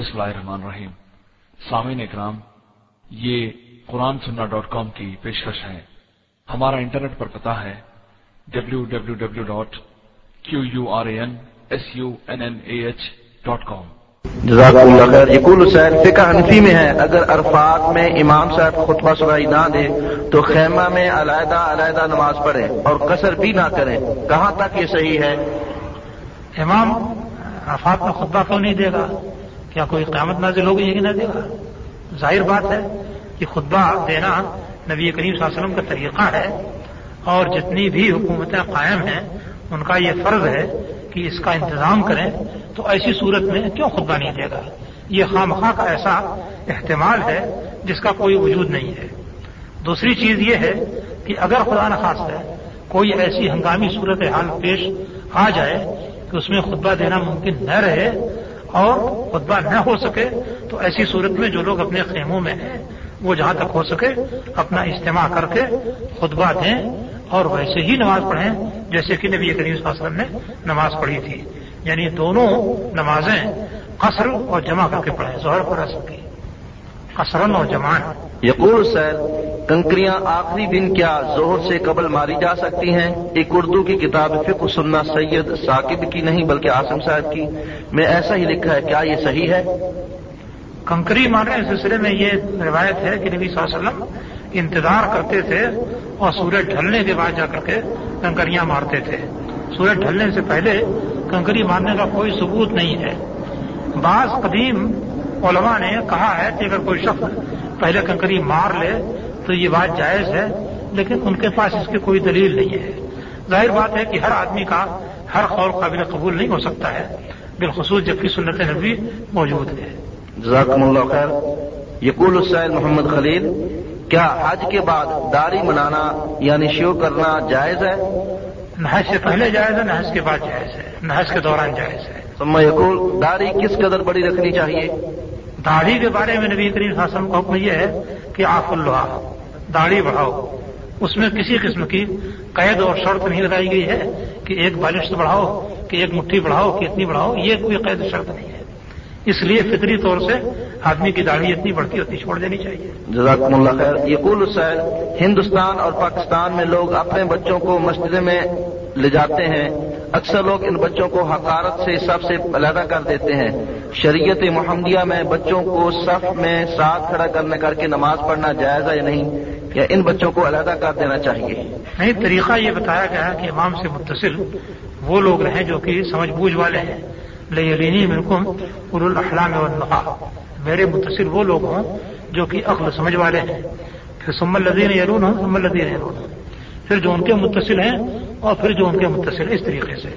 بسم اللہ الرحمن الرحیم۔ سامعین اکرام یہ قرآن سننا ڈاٹ کام کی پیشکش ہے۔ ہمارا انٹرنیٹ پر پتا ہے W W W dot Q U R A N S U N N A H dot com جزاک اللہ خیر۔ یقول حسین فقہ حنفی میں ہے۔ اگر عرفات میں امام صاحب خطبہ سنائی نہ دے تو خیمہ میں علیحدہ علیحدہ نماز پڑھیں اور قصر بھی نہ کریں۔ کہاں تک یہ صحیح ہے؟ امام عرفات میں خطبہ کیوں نہیں دے گا؟ کیا کوئی قیامت نازل ہو گئی ہے کہ نہ دیکھا؟ ظاہر بات ہے کہ خطبہ دینا نبی کریم صلی اللہ علیہ وسلم کا طریقہ ہے اور جتنی بھی حکومتیں قائم ہیں، ان کا یہ فرض ہے کہ اس کا انتظام کریں۔ تو ایسی صورت میں کیوں خطبہ نہیں دے گا؟ یہ خامخواہ کا ایسا احتمال ہے جس کا کوئی وجود نہیں ہے۔ دوسری چیز یہ ہے کہ اگر خدا نخواستہ کوئی ایسی ہنگامی صورت حال پیش آ جائے کہ اس میں خطبہ دینا ممکن نہ رہے اور خطبہ نہ ہو سکے تو ایسی صورت میں جو لوگ اپنے خیموں میں ہیں، وہ جہاں تک ہو سکے اپنا اجتماع کر کے خطبہ دیں اور ویسے ہی نماز پڑھیں، جیسے کہ نبی کریم صلی اللہ علیہ وسلم نے نماز پڑھی تھی۔ یعنی دونوں نمازیں قصر اور جمع کر کے پڑھیں، ظہر پر اثر کی۔ قصرن اور جمع یقول سر کنکریاں آخری دن کیا زہر سے قبل ماری جا سکتی ہیں؟ ایک اردو کی کتاب فقہ سننا سید ثاقب کی نہیں، بلکہ آسم صاحب کی۔ میں ایسا ہی لکھا ہے، کیا یہ صحیح ہے؟ کنکری مارنے سلسلے میں یہ روایت ہے کہ نبی صلی اللہ علیہ وسلم انتظار کرتے تھے اور سورج ڈھلنے کے بعد جا کر کے کنکریاں مارتے تھے۔ سورج ڈھلنے سے پہلے کنکری مارنے کا کوئی ثبوت نہیں ہے۔ بعض قدیم علماء نے کہا ہے کہ اگر کوئی شخص پہلے کنکری مار لے تو یہ بات جائز ہے لیکن ان کے پاس اس کی کوئی دلیل نہیں ہے۔ ظاہر بات ہے کہ ہر آدمی کا ہر قول قابل قبول نہیں ہو سکتا ہے۔ بالخصوص جبکہ سنت نبی موجود ہے۔ جزاکم اللہ خیر۔ یقول السائل محمد خلیل کیا حج کے بعد داڑھی منانا یعنی شیو کرنا جائز ہے؟ نحج سے پہلے جائز ہے نحج کے بعد جائز ہے۔ نحج کے دوران جائز ہے۔ سما یقول داری کس قدر بڑی رکھنی چاہیے؟ داڑھی کے بارے میں نبی کریم صلی کا حکم یہ ہے کہ آف اللہ۔ داڑھی بڑھاؤ۔ اس میں کسی قسم کی قید اور شرط نہیں لگائی گئی ہے کہ ایک بالشت بڑھاؤ، کہ ایک مٹھی بڑھاؤ، کہ اتنی بڑھاؤ، یہ کوئی قید شرط نہیں ہے۔ اس لیے فطری طور سے آدمی کی داڑھی اتنی بڑھتی اتنی چھوڑ دینی چاہیے۔ جزاکم اللہ خیر۔ یقول سیر ہندوستان اور پاکستان میں لوگ اپنے بچوں کو مسجد میں لے جاتے ہیں۔ اکثر لوگ ان بچوں کو حقارت سے، سب سے علیحدہ کر دیتے ہیں۔ شریعت محمدیہ میں بچوں کو صف میں ساتھ کھڑا کرنے کر کے نماز پڑھنا جائز ہے یا نہیں؟ یا ان بچوں کو علیحدہ کر دینا چاہیے۔ نہیں، طریقہ یہ بتایا گیا کہ امام سے متصل وہ لوگ رہیں جو کہ سمجھ بوجھ والے ہیں۔ لینی بالکل ار الاحلام والنحا میرے متصل وہ لوگ ہوں جو کہ عقل سمجھ والے ہیں۔ پھر سم الدین یرون ہوں سم الدین یرون پھر جو ان کے متصل ہیں اور پھر جو ان کے متصل، اس طریقے سے۔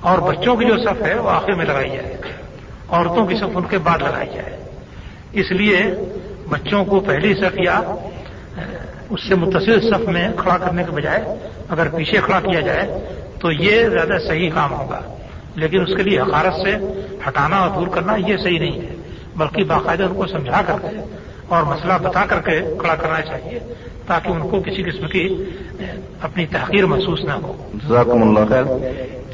اور بچوں کی جو صف ہے وہ آخر میں لگائی جائے۔ عورتوں کی صف ان کے بعد لگائی جائے۔ اس لیے بچوں کو پہلی صف یا اس سے متصل صف میں کھڑا کرنے کے بجائے اگر پیچھے کھڑا کیا جائے تو یہ زیادہ صحیح کام ہوگا۔ لیکن اس کے لیے حقارت سے ہٹانا اور دور کرنا یہ صحیح نہیں ہے، بلکہ باقاعدہ ان کو سمجھا کر کے اور مسئلہ بتا کر کے کھڑا کرنا چاہیے تاکہ ان کو کسی قسم کی اپنی تحقیر محسوس نہ ہو۔ جزاکم اللہ خیر۔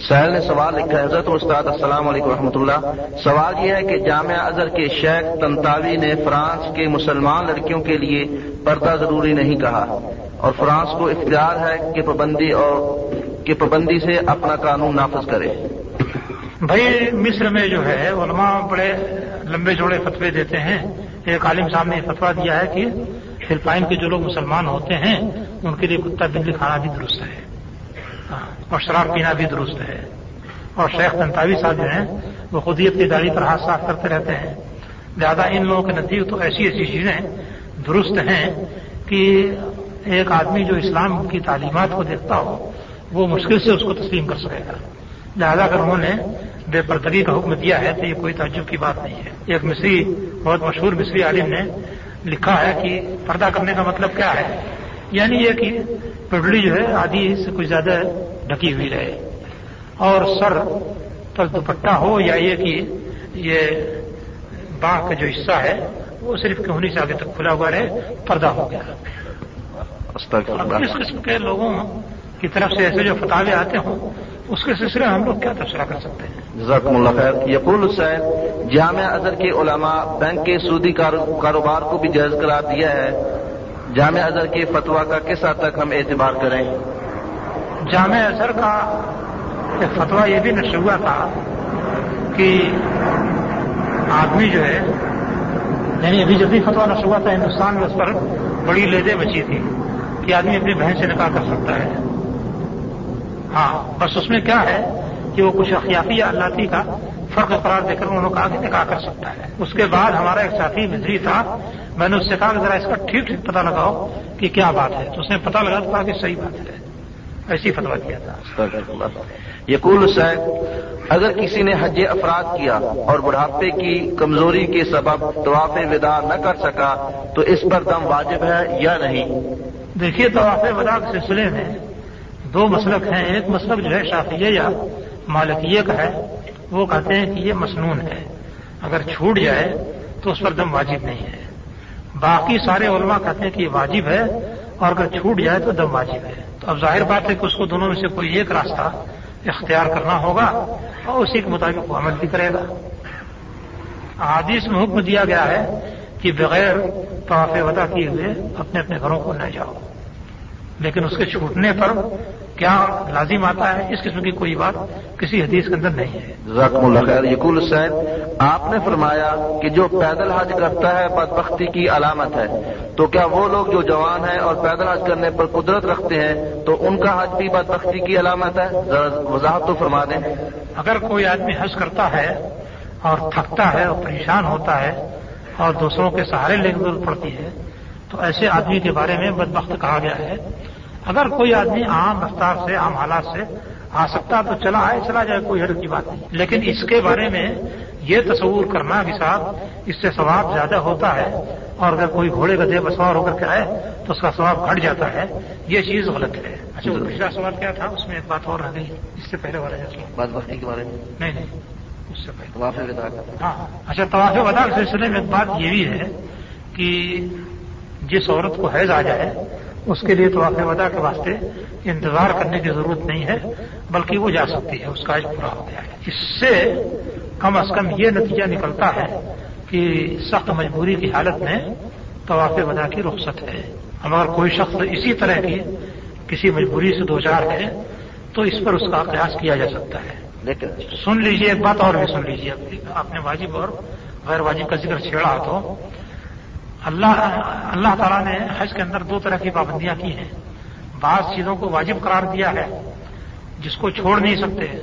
سہیل نے سوال لکھا ہے، حضرت استاد، السلام علیکم ورحمۃ اللہ۔ سوال یہ ہے کہ جامعہ اظہر کے شیخ تنتاوی نے فرانس کے مسلمان لڑکیوں کے لیے پردہ ضروری نہیں کہا۔ اور فرانس کو اختیار ہے کہ پابندی اور کہ پابندی سے اپنا قانون نافذ کرے۔ بھائی، مصر میں جو ہے، علماء بڑے لمبے جوڑے فتوے دیتے ہیں۔ ایک عالم صاحب نے فتوا دیا ہے کہ فلپائن کے جو لوگ مسلمان ہوتے ہیں، ان کے لیے کتا بلی کھانا بھی درست ہے۔ ہاں، اور شراب پینا بھی درست ہے۔ اور شیخ تنتاوی صاحب جو ہیں، وہ خودیت کی داڑھی پر ہاتھ صاف کرتے رہتے ہیں۔ زیادہ ان لوگوں کے نزدیک تو ایسی ایسی چیزیں درست ہیں کہ ایک آدمی جو اسلام کی تعلیمات کو دیکھتا ہو، وہ مشکل سے اس کو تسلیم کر سکے گا۔ لہذا اگر انہوں نے بے پردگی کا حکم دیا ہے، تو یہ کوئی تعجب کی بات نہیں ہے۔ ایک مصری، بہت مشہور مصری عالم نے لکھا ہے کہ پردہ کرنے کا مطلب کیا ہے؟ یعنی یہ کہ پگڑی جو ہے، آدھی سے کچھ زیادہ ڈھکی ہوئی رہے۔ اور سر پر دوپٹہ ہو یا یہ کہ یہ باہ کا جو حصہ ہے وہ صرف کہونی سے آگے تک کھلا ہوا رہے؟ پردہ ہو گیا۔ اس قسم کے لوگوں کی طرف سے ایسے جو فتوے آتے ہوں اس کے سلسلے ہم لوگ کیا تبصرہ کر سکتے ہیں؟ جزاکم اللہ خیر۔ یقول حسین جامعہ اظہر کے علماء بینک کے سودی کاروبار کو بھی جائز قرار دیا ہے۔ جامعہ اظہر کے فتوا کا کس حد تک ہم اعتبار کریں؟ جامعہ اظہر کا فتویٰ یہ بھی نشر ہوا تھا کہ آدمی جو ہے یعنی ابھی جب بھی فتوا نشر ہوا تھا، ہندوستان میں اس پر بڑی لیدیں بچی تھی کہ آدمی اپنی بہن سے نکاح کر سکتا ہے۔ ہاں بس اس میں کیا ہے کہ وہ کچھ اخیافی یا اللہ کا فرق قرار دے کر انہوں نے کہا کہ نکاح کر سکتا ہے۔ اس کے بعد ہمارا ایک ساتھی مزری تھا، میں نے اس سے کہا کہ ذرا اس کا ٹھیک ٹھیک پتا لگاؤ کہ کیا بات ہے۔ تو اس نے پتا لگا تو کہا کہ صحیح بات ہے۔ ایسی فتوا کیا تھا۔ یقول حسین اگر کسی نے حج افراد کیا اور بڑھاپے کی کمزوری کے سبب طواف ودا نہ کر سکا تو اس پر دم واجب ہے یا نہیں؟ دیکھیے طواف ودا کے سلسلے میں دو مسلک ہیں۔ ایک مسلک جو ہے شافیہ یا مالکیہ کا ہے۔ وہ کہتے ہیں کہ یہ مسنون ہے۔ اگر چھوٹ جائے تو اس پر دم واجب نہیں ہے۔ باقی سارے علماء کہتے ہیں کہ یہ واجب ہے اور اگر چھوٹ جائے تو دم واجب ہے۔ تو اب ظاہر بات ہے کہ اس کو دونوں میں سے کوئی ایک راستہ اختیار کرنا ہوگا اور اسی کے مطابق وہ عمل بھی کرے گا۔ حادیث میں حکم دیا گیا ہے کہ بغیر طواف وطا کیے ہوئے اپنے اپنے گھروں کو نہ جاؤ، لیکن اس کے چھوٹنے پر کیا لازم آتا ہے؟ اس قسم کی کوئی بات کسی حدیث کے اندر نہیں ہے۔ ذکم اللہ خیر۔ یقول حسین آپ نے فرمایا کہ جو پیدل حج کرتا ہے بدبختی کی علامت ہے۔ تو کیا وہ لوگ جو جوان ہیں اور پیدل حج کرنے پر قدرت رکھتے ہیں تو ان کا حج بھی بدبختی کی علامت ہے؟ وضاحت تو فرما دیں۔ اگر کوئی آدمی حج کرتا ہے اور تھکتا ہے اور پریشان ہوتا ہے اور دوسروں کے سہارے لینے ضرورت پڑتی ہے تو ایسے آدمی کے بارے میں بدبخت کہا گیا ہے اگر کوئی آدمی عام رفتار سے عام حالات سے آ سکتا تو چلا آئے چلا جائے کوئی حرک کی بات نہیں۔ لیکن اس کے بارے میں یہ تصور کرنا کہ صاحب اس سے ثواب زیادہ ہوتا ہے۔ اور اگر کوئی گھوڑے کا دیو سوار ہو کر کے آئے تو اس کا ثواب گھٹ جاتا ہے۔ یہ چیز غلط ہے۔ اچھا پچھلا سوال کیا تھا؟ اس میں ایک بات اور رہ گئی۔ اس سے پہلے والا بات بختی کے بارے میں۔ نہیں نہیں اس سے پہلے۔ ہاں۔ اچھا طواف ودا کے سلسلے میں ایک بات یہ بھی ہے کہ جس عورت کو حیض آ جائے اس کے لیے تو آپ ودا کے واسطے انتظار کرنے کی ضرورت نہیں ہے بلکہ وہ جا سکتی ہے اس کا آج پورا ہو گیا ہے۔ اس سے کم از کم یہ نتیجہ نکلتا ہے کہ سخت مجبوری کی حالت میں طواف ودا کی رخصت ہے۔ اب اگر کوئی شخص اسی طرح کی کسی مجبوری سے دو چار ہے تو اس پر اس کا قیاس کیا جا سکتا ہے۔ لیکن سن لیجیے ایک بات اور بھی سن لیجیے۔ آپ نے واجب اور غیر واجب کا ذکر چھیڑا تو اللہ اللہ تعالیٰ نے حج کے اندر دو طرح کی پابندیاں کی ہیں۔ بعض چیزوں کو واجب قرار دیا ہے، جس کو چھوڑ نہیں سکتے،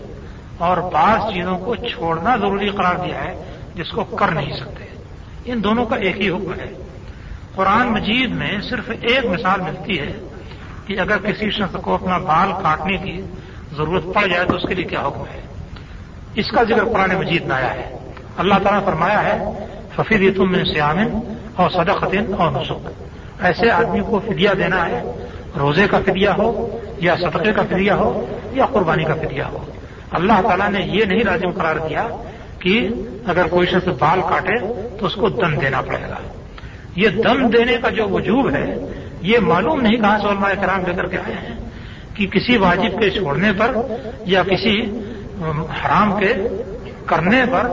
اور بعض چیزوں کو چھوڑنا ضروری قرار دیا ہے، جس کو کر نہیں سکتے۔ ان دونوں کا ایک ہی حکم ہے۔ قرآن مجید میں صرف ایک مثال ملتی ہے کہ اگر کسی شخص کو اپنا بال کاٹنے کی ضرورت پڑ جائے تو اس کے لیے کیا حکم ہے؟ اس کا ذکر قرآن مجید میں آیا ہے۔ اللہ تعالیٰ نے فرمایا ہے ففید تم میں سیامن اور صدقتن اور نسخ ایسے آدمی کو فدیہ دینا ہے، روزے کا فدیہ ہو، یا صدقے کا فدیہ ہو، یا قربانی کا فدیہ ہو۔ اللہ تعالیٰ نے یہ نہیں لازم قرار دیا کہ اگر کوئی شخص بال کاٹے تو اس کو دم دینا پڑے گا۔ یہ دم دینے کا جو وجوب ہے، یہ معلوم نہیں کہاں سے علماء کرام لے کر کے آئے ہیں کہ کسی واجب کے چھوڑنے پر یا کسی حرام کے کرنے پر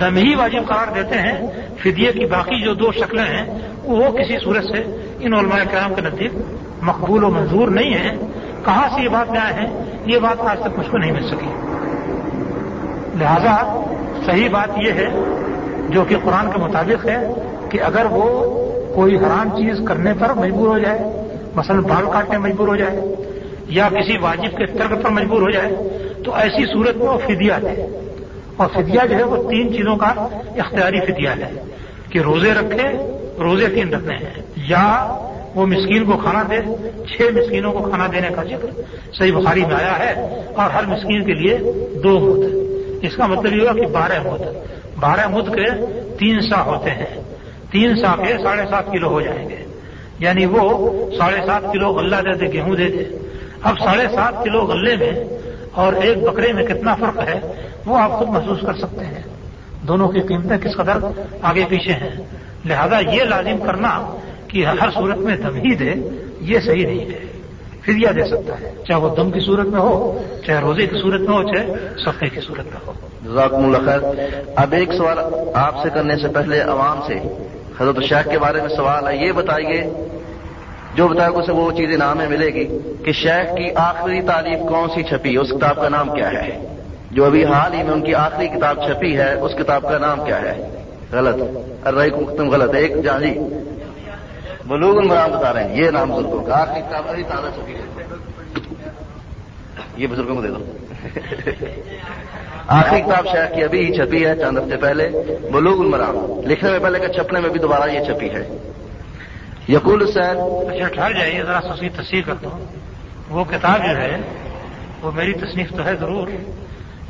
دم ہی واجب قرار دیتے ہیں، فدیے کی باقی جو دو شکلیں ہیں، وہ کسی صورت سے ان علماء کرام کے نزدیک مقبول و منظور نہیں ہے کہاں سے یہ بات میں آئے ہیں؟ یہ بات آج تک مجھ کو نہیں مل سکی۔ لہذا صحیح بات یہ ہے، جو کہ قرآن کے مطابق ہے، کہ اگر وہ کوئی حرام چیز کرنے پر مجبور ہو جائے، مثلا بال کاٹنے مجبور ہو جائے، یا کسی واجب کے ترک پر مجبور ہو جائے، تو ایسی صورت میں وہ فدیہ دے اور فدیہ جو ہے وہ تین چیزوں کا اختیاری فدیہ ہے کہ روزے رکھے روزے تین رکھنے ہیں۔ یا وہ مسکین کو کھانا دے، چھ مسکینوں کو کھانا دینے کا ذکر صحیح بخاری میں آیا ہے اور ہر مسکین کے لیے دو مد اس کا مطلب یہ ہوا کہ بارہ مد بارہ مد کے تین سا ہوتے ہیں۔ تین سا کے ساڑھے سات کلو ہو جائیں گے۔ یعنی وہ ساڑھے سات کلو غلہ دے دے، گیہوں دے دے۔ اب ساڑھے سات کلو غلے میں اور ایک بکرے میں کتنا فرق ہے؟ وہ آپ خود محسوس کر سکتے ہیں۔ دونوں کی قیمتیں کس قدر آگے پیچھے ہیں؟ لہذا یہ لازم کرنا کہ ہر صورت میں دم ہی دے یہ صحیح نہیں ہے۔ فدیہ دے سکتا ہے، چاہے وہ دم کی صورت میں ہو، چاہے روزے کی صورت میں ہو، چاہے سفے کی صورت میں ہو۔ جزاکم اللہ خیر۔ اب ایک سوال آپ سے کرنے سے پہلے عوام سے، حضرت شیخ کے بارے میں سوال ہے، یہ بتائیے، جو بتایا اسے وہ چیز انعام میں ملے گی کہ شیخ کی آخری تعریف کون سی چھپی، اس کتاب کا نام کیا ہے؟ جو ابھی حال ہی میں ان کی آخری کتاب چھپی ہے، اس کتاب کا نام کیا ہے؟ غلط۔ ارے مختم غلط۔ ہے ایک جہاں جی۔ بلوغ المرام بتا رہے ہیں۔ یہ نام بزرگوں کا۔ آخری کتاب ابھی تازہ چھپی ہے۔ یہ بزرگوں کو دے دو۔ آخری کتاب شیخ کی ابھی ہی چھپی ہے، چند ہفتے پہلے۔ بلوغ المرام۔ لکھنے میں پہلے کہ چھپنے میں بھی دوبارہ یہ چھپی ہے۔ یقول سید اچھا ٹھہر جائیے، ذرا سا اس کی کرتا ہوں۔ وہ کتاب جو ہے، وہ میری تصنیف تو ہے ضرور۔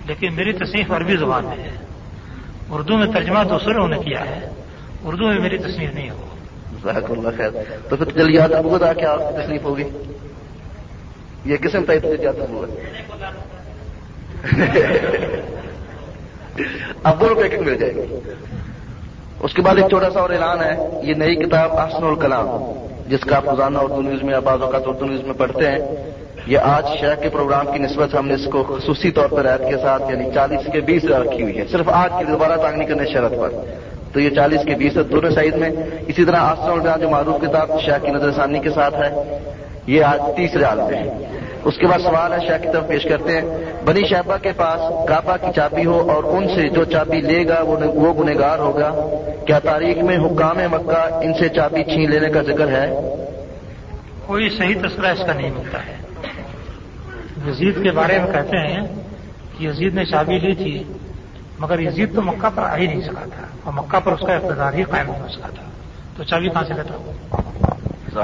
لیکن میری تصنیف عربی زبان میں ہے۔ اردو میں ترجمہ دوسروں نے کیا ہے۔ اردو میں میری تصنیف نہیں ہو۔ اللہ خیر۔ تو پھر جلدی آتا بتا کیا تصنیف ہوگی۔ یہ قسم طے جاتا ہوا اب وہ روپے مل جائے گی۔ اس کے بعد ایک چھوٹا سا اور اعلان ہے۔ یہ نئی کتاب احسن الکلام، جس کا آپ روزانہ اردو نیوز میں یا بعض اوقات اردو نیوز میں پڑھتے ہیں۔ یہ آج شیخ کے پروگرام کی نسبت ہم نے اس کو خصوصی طور پر عید کے ساتھ یعنی چالیس کے بیس رکھی ہوئی ہے۔ صرف آج کی دوبارہ تانگنی کرنے شرط پر۔ تو یہ چالیس کے بیس دونوں سائز میں۔ اسی طرح آسن الکلام جو معروف کتاب شیخ کی نظر ثانی کے ساتھ ہے، یہ آج تیسرے حال میں ہے۔ اس کے بعد سوال ہے شاہ کی طرف پیش کرتے ہیں۔ بنی شہبہ کے پاس کعبہ کی چابی ہو اور ان سے جو چابی لے گا، وہ گنےگار ہوگا۔ کیا تاریخ میں حکام مکہ ان سے چابی چھین لینے کا ذکر ہے؟ کوئی صحیح تذکرہ اس کا نہیں ملتا ہے۔ یزید کے بارے میں کہتے ہیں کہ یزید نے چابی لی تھی مگر یزید تو مکہ پر آ ہی نہیں سکا تھا اور مکہ پر اس کا اقتدار ہی قائم ہو سکا تھا۔ تو چابی کہاں سے لیتا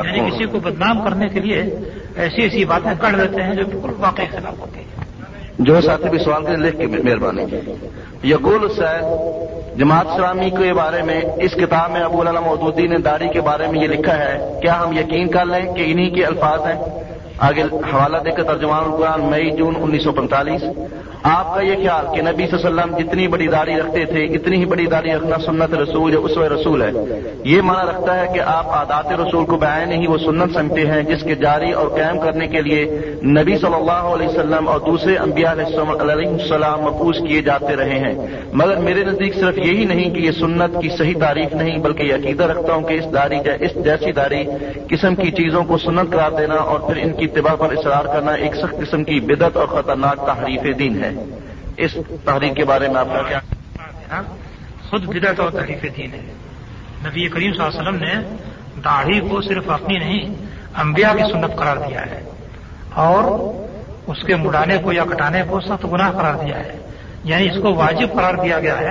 یعنی کسی کو بدنام کرنے کے لیے ایسی ایسی باتیں کر دیتے ہیں جو بالکل واقعی خلاف ہوتی ہیں۔ جو ساتھی بھی سوال کریں لکھ کے مہربانی۔ یقول سید جماعت اسلامی کے بارے میں اس کتاب میں ابو اللہ مودودی نے داڑھی کے بارے میں یہ لکھا ہے کیا ہم یقین کر لیں کہ انہی کے الفاظ ہیں؟ آگے حوالہ دے کر ترجمان القرآن مئی جون انیس سو پینتالیس آپ کا یہ خیال کہ نبی صلی اللہ علیہ وسلم جتنی بڑی داڑھی رکھتے تھے اتنی ہی بڑی داڑھی رکھنا سنت رسول یا اسو رسول ہے، یہ مانا رکھتا ہے کہ آپ عادات رسول کو بیان ہی وہ سنت سمجھتے ہیں جس کے جاری اور قائم کرنے کے لیے نبی صلی اللہ علیہ وسلم اور دوسرے انبیاء علیہ السلام مقوض کیے جاتے رہے ہیں۔ مگر میرے نزدیک صرف یہی نہیں کہ یہ سنت کی صحیح تعریف نہیں، بلکہ یہ عقیدہ رکھتا ہوں کہ اس داڑھی اس جیسی داڑھی قسم کی چیزوں کو سنت قرار دینا اور پھر ان کی اتباع پر اصرار کرنا ایک سخت قسم کی بدت اور خطرناک تحریف دین ہے۔ اس تحریک کے بارے میں آپ کا کیا ہاں؟ خود بدت اور تحریف دین ہے۔ نبی کریم صلی اللہ علیہ وسلم نے داڑھی کو صرف اپنی نہیں، انبیاء کی سنت قرار دیا ہے۔ اور اس کے مڑانے کو یا کٹانے کو سخت گناہ قرار دیا ہے۔ یعنی اس کو واجب قرار دیا گیا ہے۔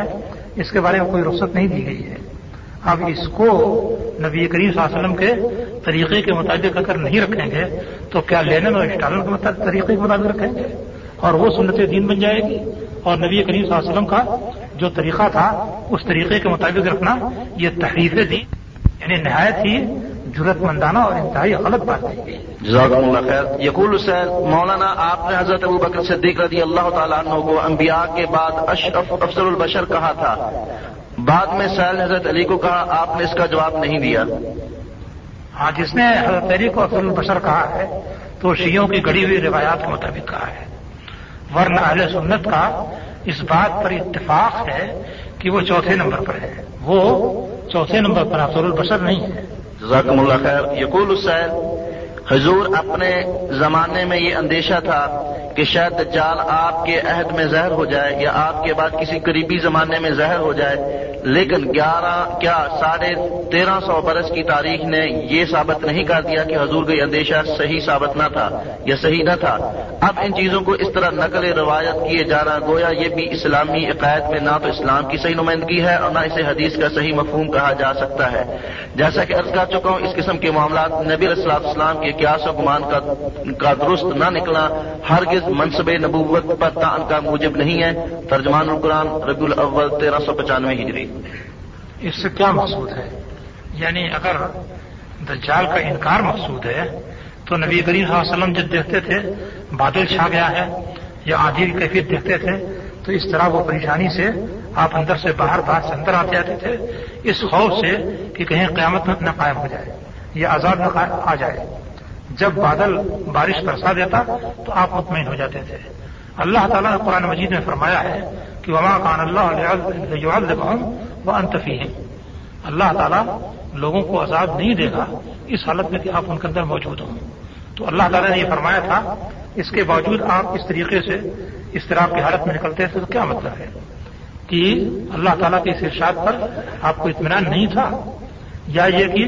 اس کے بارے میں کوئی رخصت نہیں دی گئی ہے۔ اب اس کو نبی کریم صلی اللہ علیہ وسلم کے طریقے کے مطابق اگر نہیں رکھیں گے، تو کیا لینن اور اسٹالن کے طریقے کے مطابق رکھیں گے؟ اور وہ سنت دین بن جائے گی۔ اور نبی کریم صلی اللہ علیہ وسلم کا جو طریقہ تھا اس طریقے کے مطابق رکھنا یہ تحریف دین یعنی نہایت ہی ضرورت مندانہ اور انتہائی غلط بات ہے۔ جزاک اللہ خیر۔ یقول حسین مولانا آپ نے حضرت ابو بکر صدیق رضی اللہ تعالیٰ عنہ کو انبیاء کے بعد اشرف افسر البشر کہا تھا۔ بعد میں سیل حضرت علی کو کہا آپ نے اس کا جواب نہیں دیا۔ ہاں جس نے حضرت علی کو افضل البشر کہا ہے تو شیوں کی گڑی ہوئی روایات کے مطابق کہا ہے۔ ورنہ اہل سنت کا اس بات پر اتفاق ہے کہ وہ چوتھے نمبر پر ہے۔ وہ چوتھے نمبر پر افضل البشر نہیں ہے۔ جزاکم اللہ خیر۔ یقول السائل، حضور اپنے زمانے میں یہ اندیشہ تھا کہ شاید دجال آپ کے عہد میں زہر ہو جائے یا آپ کے بعد کسی قریبی زمانے میں زہر ہو جائے، لیکن گیارہ، کیا ساڑھے تیرہ سو برس کی تاریخ نے یہ ثابت نہیں کر دیا کہ حضور کا اندیشہ صحیح ثابت نہ تھا یا صحیح نہ تھا۔ اب ان چیزوں کو اس طرح نقل روایت کیے جا رہا گویا یہ بھی اسلامی عقائد میں نہ تو اسلام کی صحیح نمائندگی ہے اور نہ اسے حدیث کا صحیح مفہوم کہا جا سکتا ہے۔ جیسا کہ عرض کر چکا ہوں، اس قسم کے معاملات نبی السلام اسلام کے قیاس و گمان کا درست نہ نکلا، ہرگز منصب نبوت پر تعن کا موجب نہیں ہے۔ ترجمان القرآن ربی الاول تیرہ سو پچانوے ہجری۔ اس سے کیا مقصود ہے؟ یعنی اگر دجال کا انکار مقصود ہے، تو نبی کریم صلی اللہ علیہ وسلم جب دیکھتے تھے، بادل چھا گیا ہے یا آدھی کی کیفیت دیکھتے تھے، تو اس طرح وہ پریشانی سے آپ اندر سے باہر باہر سے اندر آتے آتے تھے۔ اس خوف سے کہ کہیں قیامت نہ قائم ہو جائے یا آزاد نہ آ جائے۔ جب بادل بارش برسا دیتا تو آپ مطمئن ہو جاتے تھے۔ اللہ تعالیٰ نے قرآن مجید میں فرمایا ہے کہ وما کان اللہ وہ انتفی ہیں اللہ تعالیٰ لوگوں کو عذاب نہیں دے گا اس حالت میں کہ آپ ان کے اندر موجود ہوں۔ تو اللہ تعالیٰ نے یہ فرمایا تھا، اس کے باوجود آپ اس طریقے سے اس طرح کی حالت میں نکلتے تھے تو کیا مطلب ہے؟ کہ اللہ تعالیٰ کے اس ارشاد پر آپ کو اطمینان نہیں تھا؟ یا یہ کہ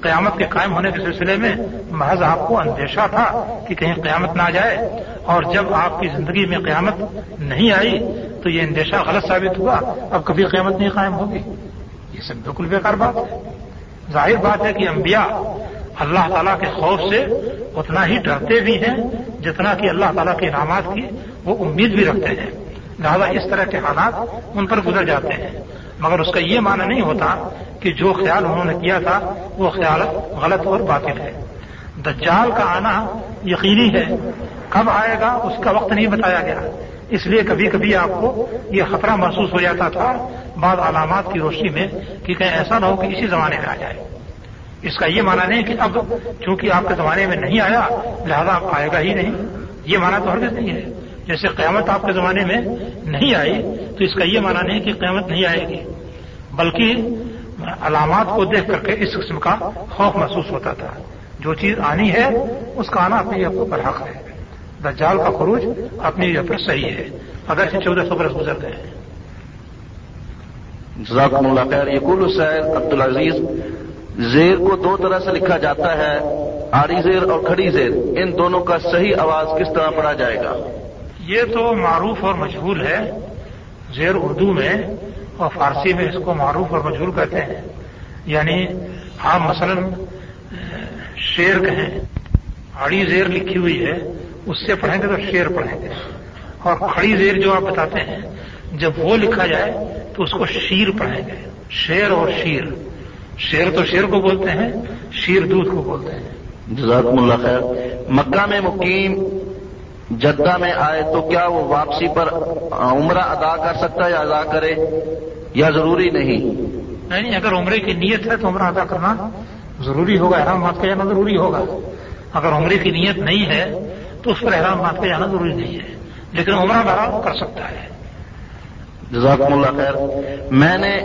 قیامت کے قائم ہونے کے سلسلے میں محض آپ کو اندیشہ تھا کہ کہیں قیامت نہ آ جائے اور جب آپ کی زندگی میں قیامت نہیں آئی تو یہ اندیشہ غلط ثابت ہوا۔ اب کبھی قیامت نہیں قائم ہوگی۔ یہ سب بالکل بیکار بات ہے۔ ظاہر بات ہے کہ انبیاء اللہ تعالیٰ کے خوف سے اتنا ہی ڈرتے بھی ہیں جتنا کہ اللہ تعالیٰ کے انعامات کی وہ امید بھی رکھتے ہیں۔ لہٰذا اس طرح کے حالات ان پر گزر جاتے ہیں۔ مگر اس کا یہ معنی نہیں ہوتا کہ جو خیال انہوں نے کیا تھا وہ خیال غلط اور باطل ہے۔ دجال کا آنا یقینی ہے۔ کب آئے گا اس کا وقت نہیں بتایا گیا۔ اس لیے کبھی کبھی آپ کو یہ خطرہ محسوس ہو جاتا تھا بعض علامات کی روشنی میں کہ کہیں ایسا نہ ہو کہ اسی زمانے میں آ جائے۔ اس کا یہ معنی نہیں کہ اب چونکہ آپ کے زمانے میں نہیں آیا، لہذا آئے گا ہی نہیں۔ یہ معنی تو ہرگز نہیں ہے۔ جیسے قیامت آپ کے زمانے میں نہیں آئی، تو اس کا یہ معنی نہیں کہ قیامت نہیں آئے گی، بلکہ علامات کو دیکھ کر کے اس قسم کا خوف محسوس ہوتا تھا۔ جو چیز آنی ہے، اس کا آنا اپنی جگہ پر حق ہے۔ دجال کا خروج اپنی جگہ پر صحیح ہے۔ اگر سے چودہ سو برس گزر گئے۔ جزاکم اللہ خیر۔ یقول حسین عبد العزیز زیر کو دو طرح سے لکھا جاتا ہے آری زیر اور کھڑی زیر۔ ان دونوں کا صحیح آواز کس طرح پڑا جائے گا؟ یہ تو معروف اور مشہور ہے، زیر اردو میں اور فارسی میں اس کو معروف اور مشہور کہتے ہیں۔ یعنی آپ مثلا شیر کہیں، اڑی زیر لکھی ہوئی ہے، اس سے پڑھیں گے تو شیر پڑھیں گے۔ اور کھڑی زیر جو آپ بتاتے ہیں، جب وہ لکھا جائے تو اس کو شیر پڑھیں گے۔ شیر اور شیر۔ شیر تو شیر کو بولتے ہیں، شیر دودھ کو بولتے ہیں۔ جزاکم اللہ خیر۔ مکہ میں مقیم جدہ میں آئے تو کیا وہ واپسی پر عمرہ ادا کر سکتا ہے یا ادا کرے؟ یا ضروری نہیں؟ نہیں اگر عمرے کی نیت ہے تو عمرہ ادا کرنا ضروری ہوگا، احرام بات کا جانا ضروری ہوگا۔ اگر عمرے کی نیت نہیں ہے تو اس پر احرام بات کا جانا ضروری نہیں ہے، لیکن عمرہ بہرحال کر سکتا ہے۔ جزاکم اللہ خیر. میں نے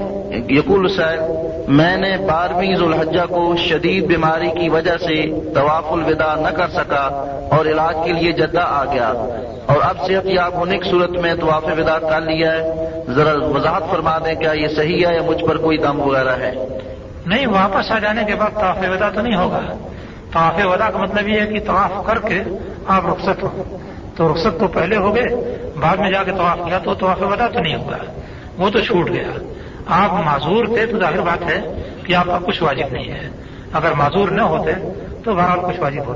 یقول صاحب، میں نے بارہویں ذوالحجہ کو شدید بیماری کی وجہ سے طواف الوداع نہ کر سکا اور علاج کے لیے جدہ آ گیا۔ اور اب صحت یاب ہونے کی صورت میں طواف ودا کر لیا ہے۔ ذرا وضاحت فرما دیں، کیا یہ صحیح ہے یا مجھ پر کوئی دم وغیرہ ہے؟ نہیں، واپس آ جانے کے بعد طواف ودا تو نہیں ہوگا۔ طواف ودا کا مطلب یہ ہے کہ طواف کر کے آپ رخصت ہو تو رخصت تو پہلے ہو گئے بعد میں جا کے طواف کیا تو طواف ودا تو نہیں ہوا وہ تو چھوٹ گیا۔ آپ معذور تھے تو ظاہر بات ہے کہ آپ کا کچھ واجب نہیں ہے۔ اگر معذور نہ ہوتے تو بہرحال کچھ واجب ہوتا۔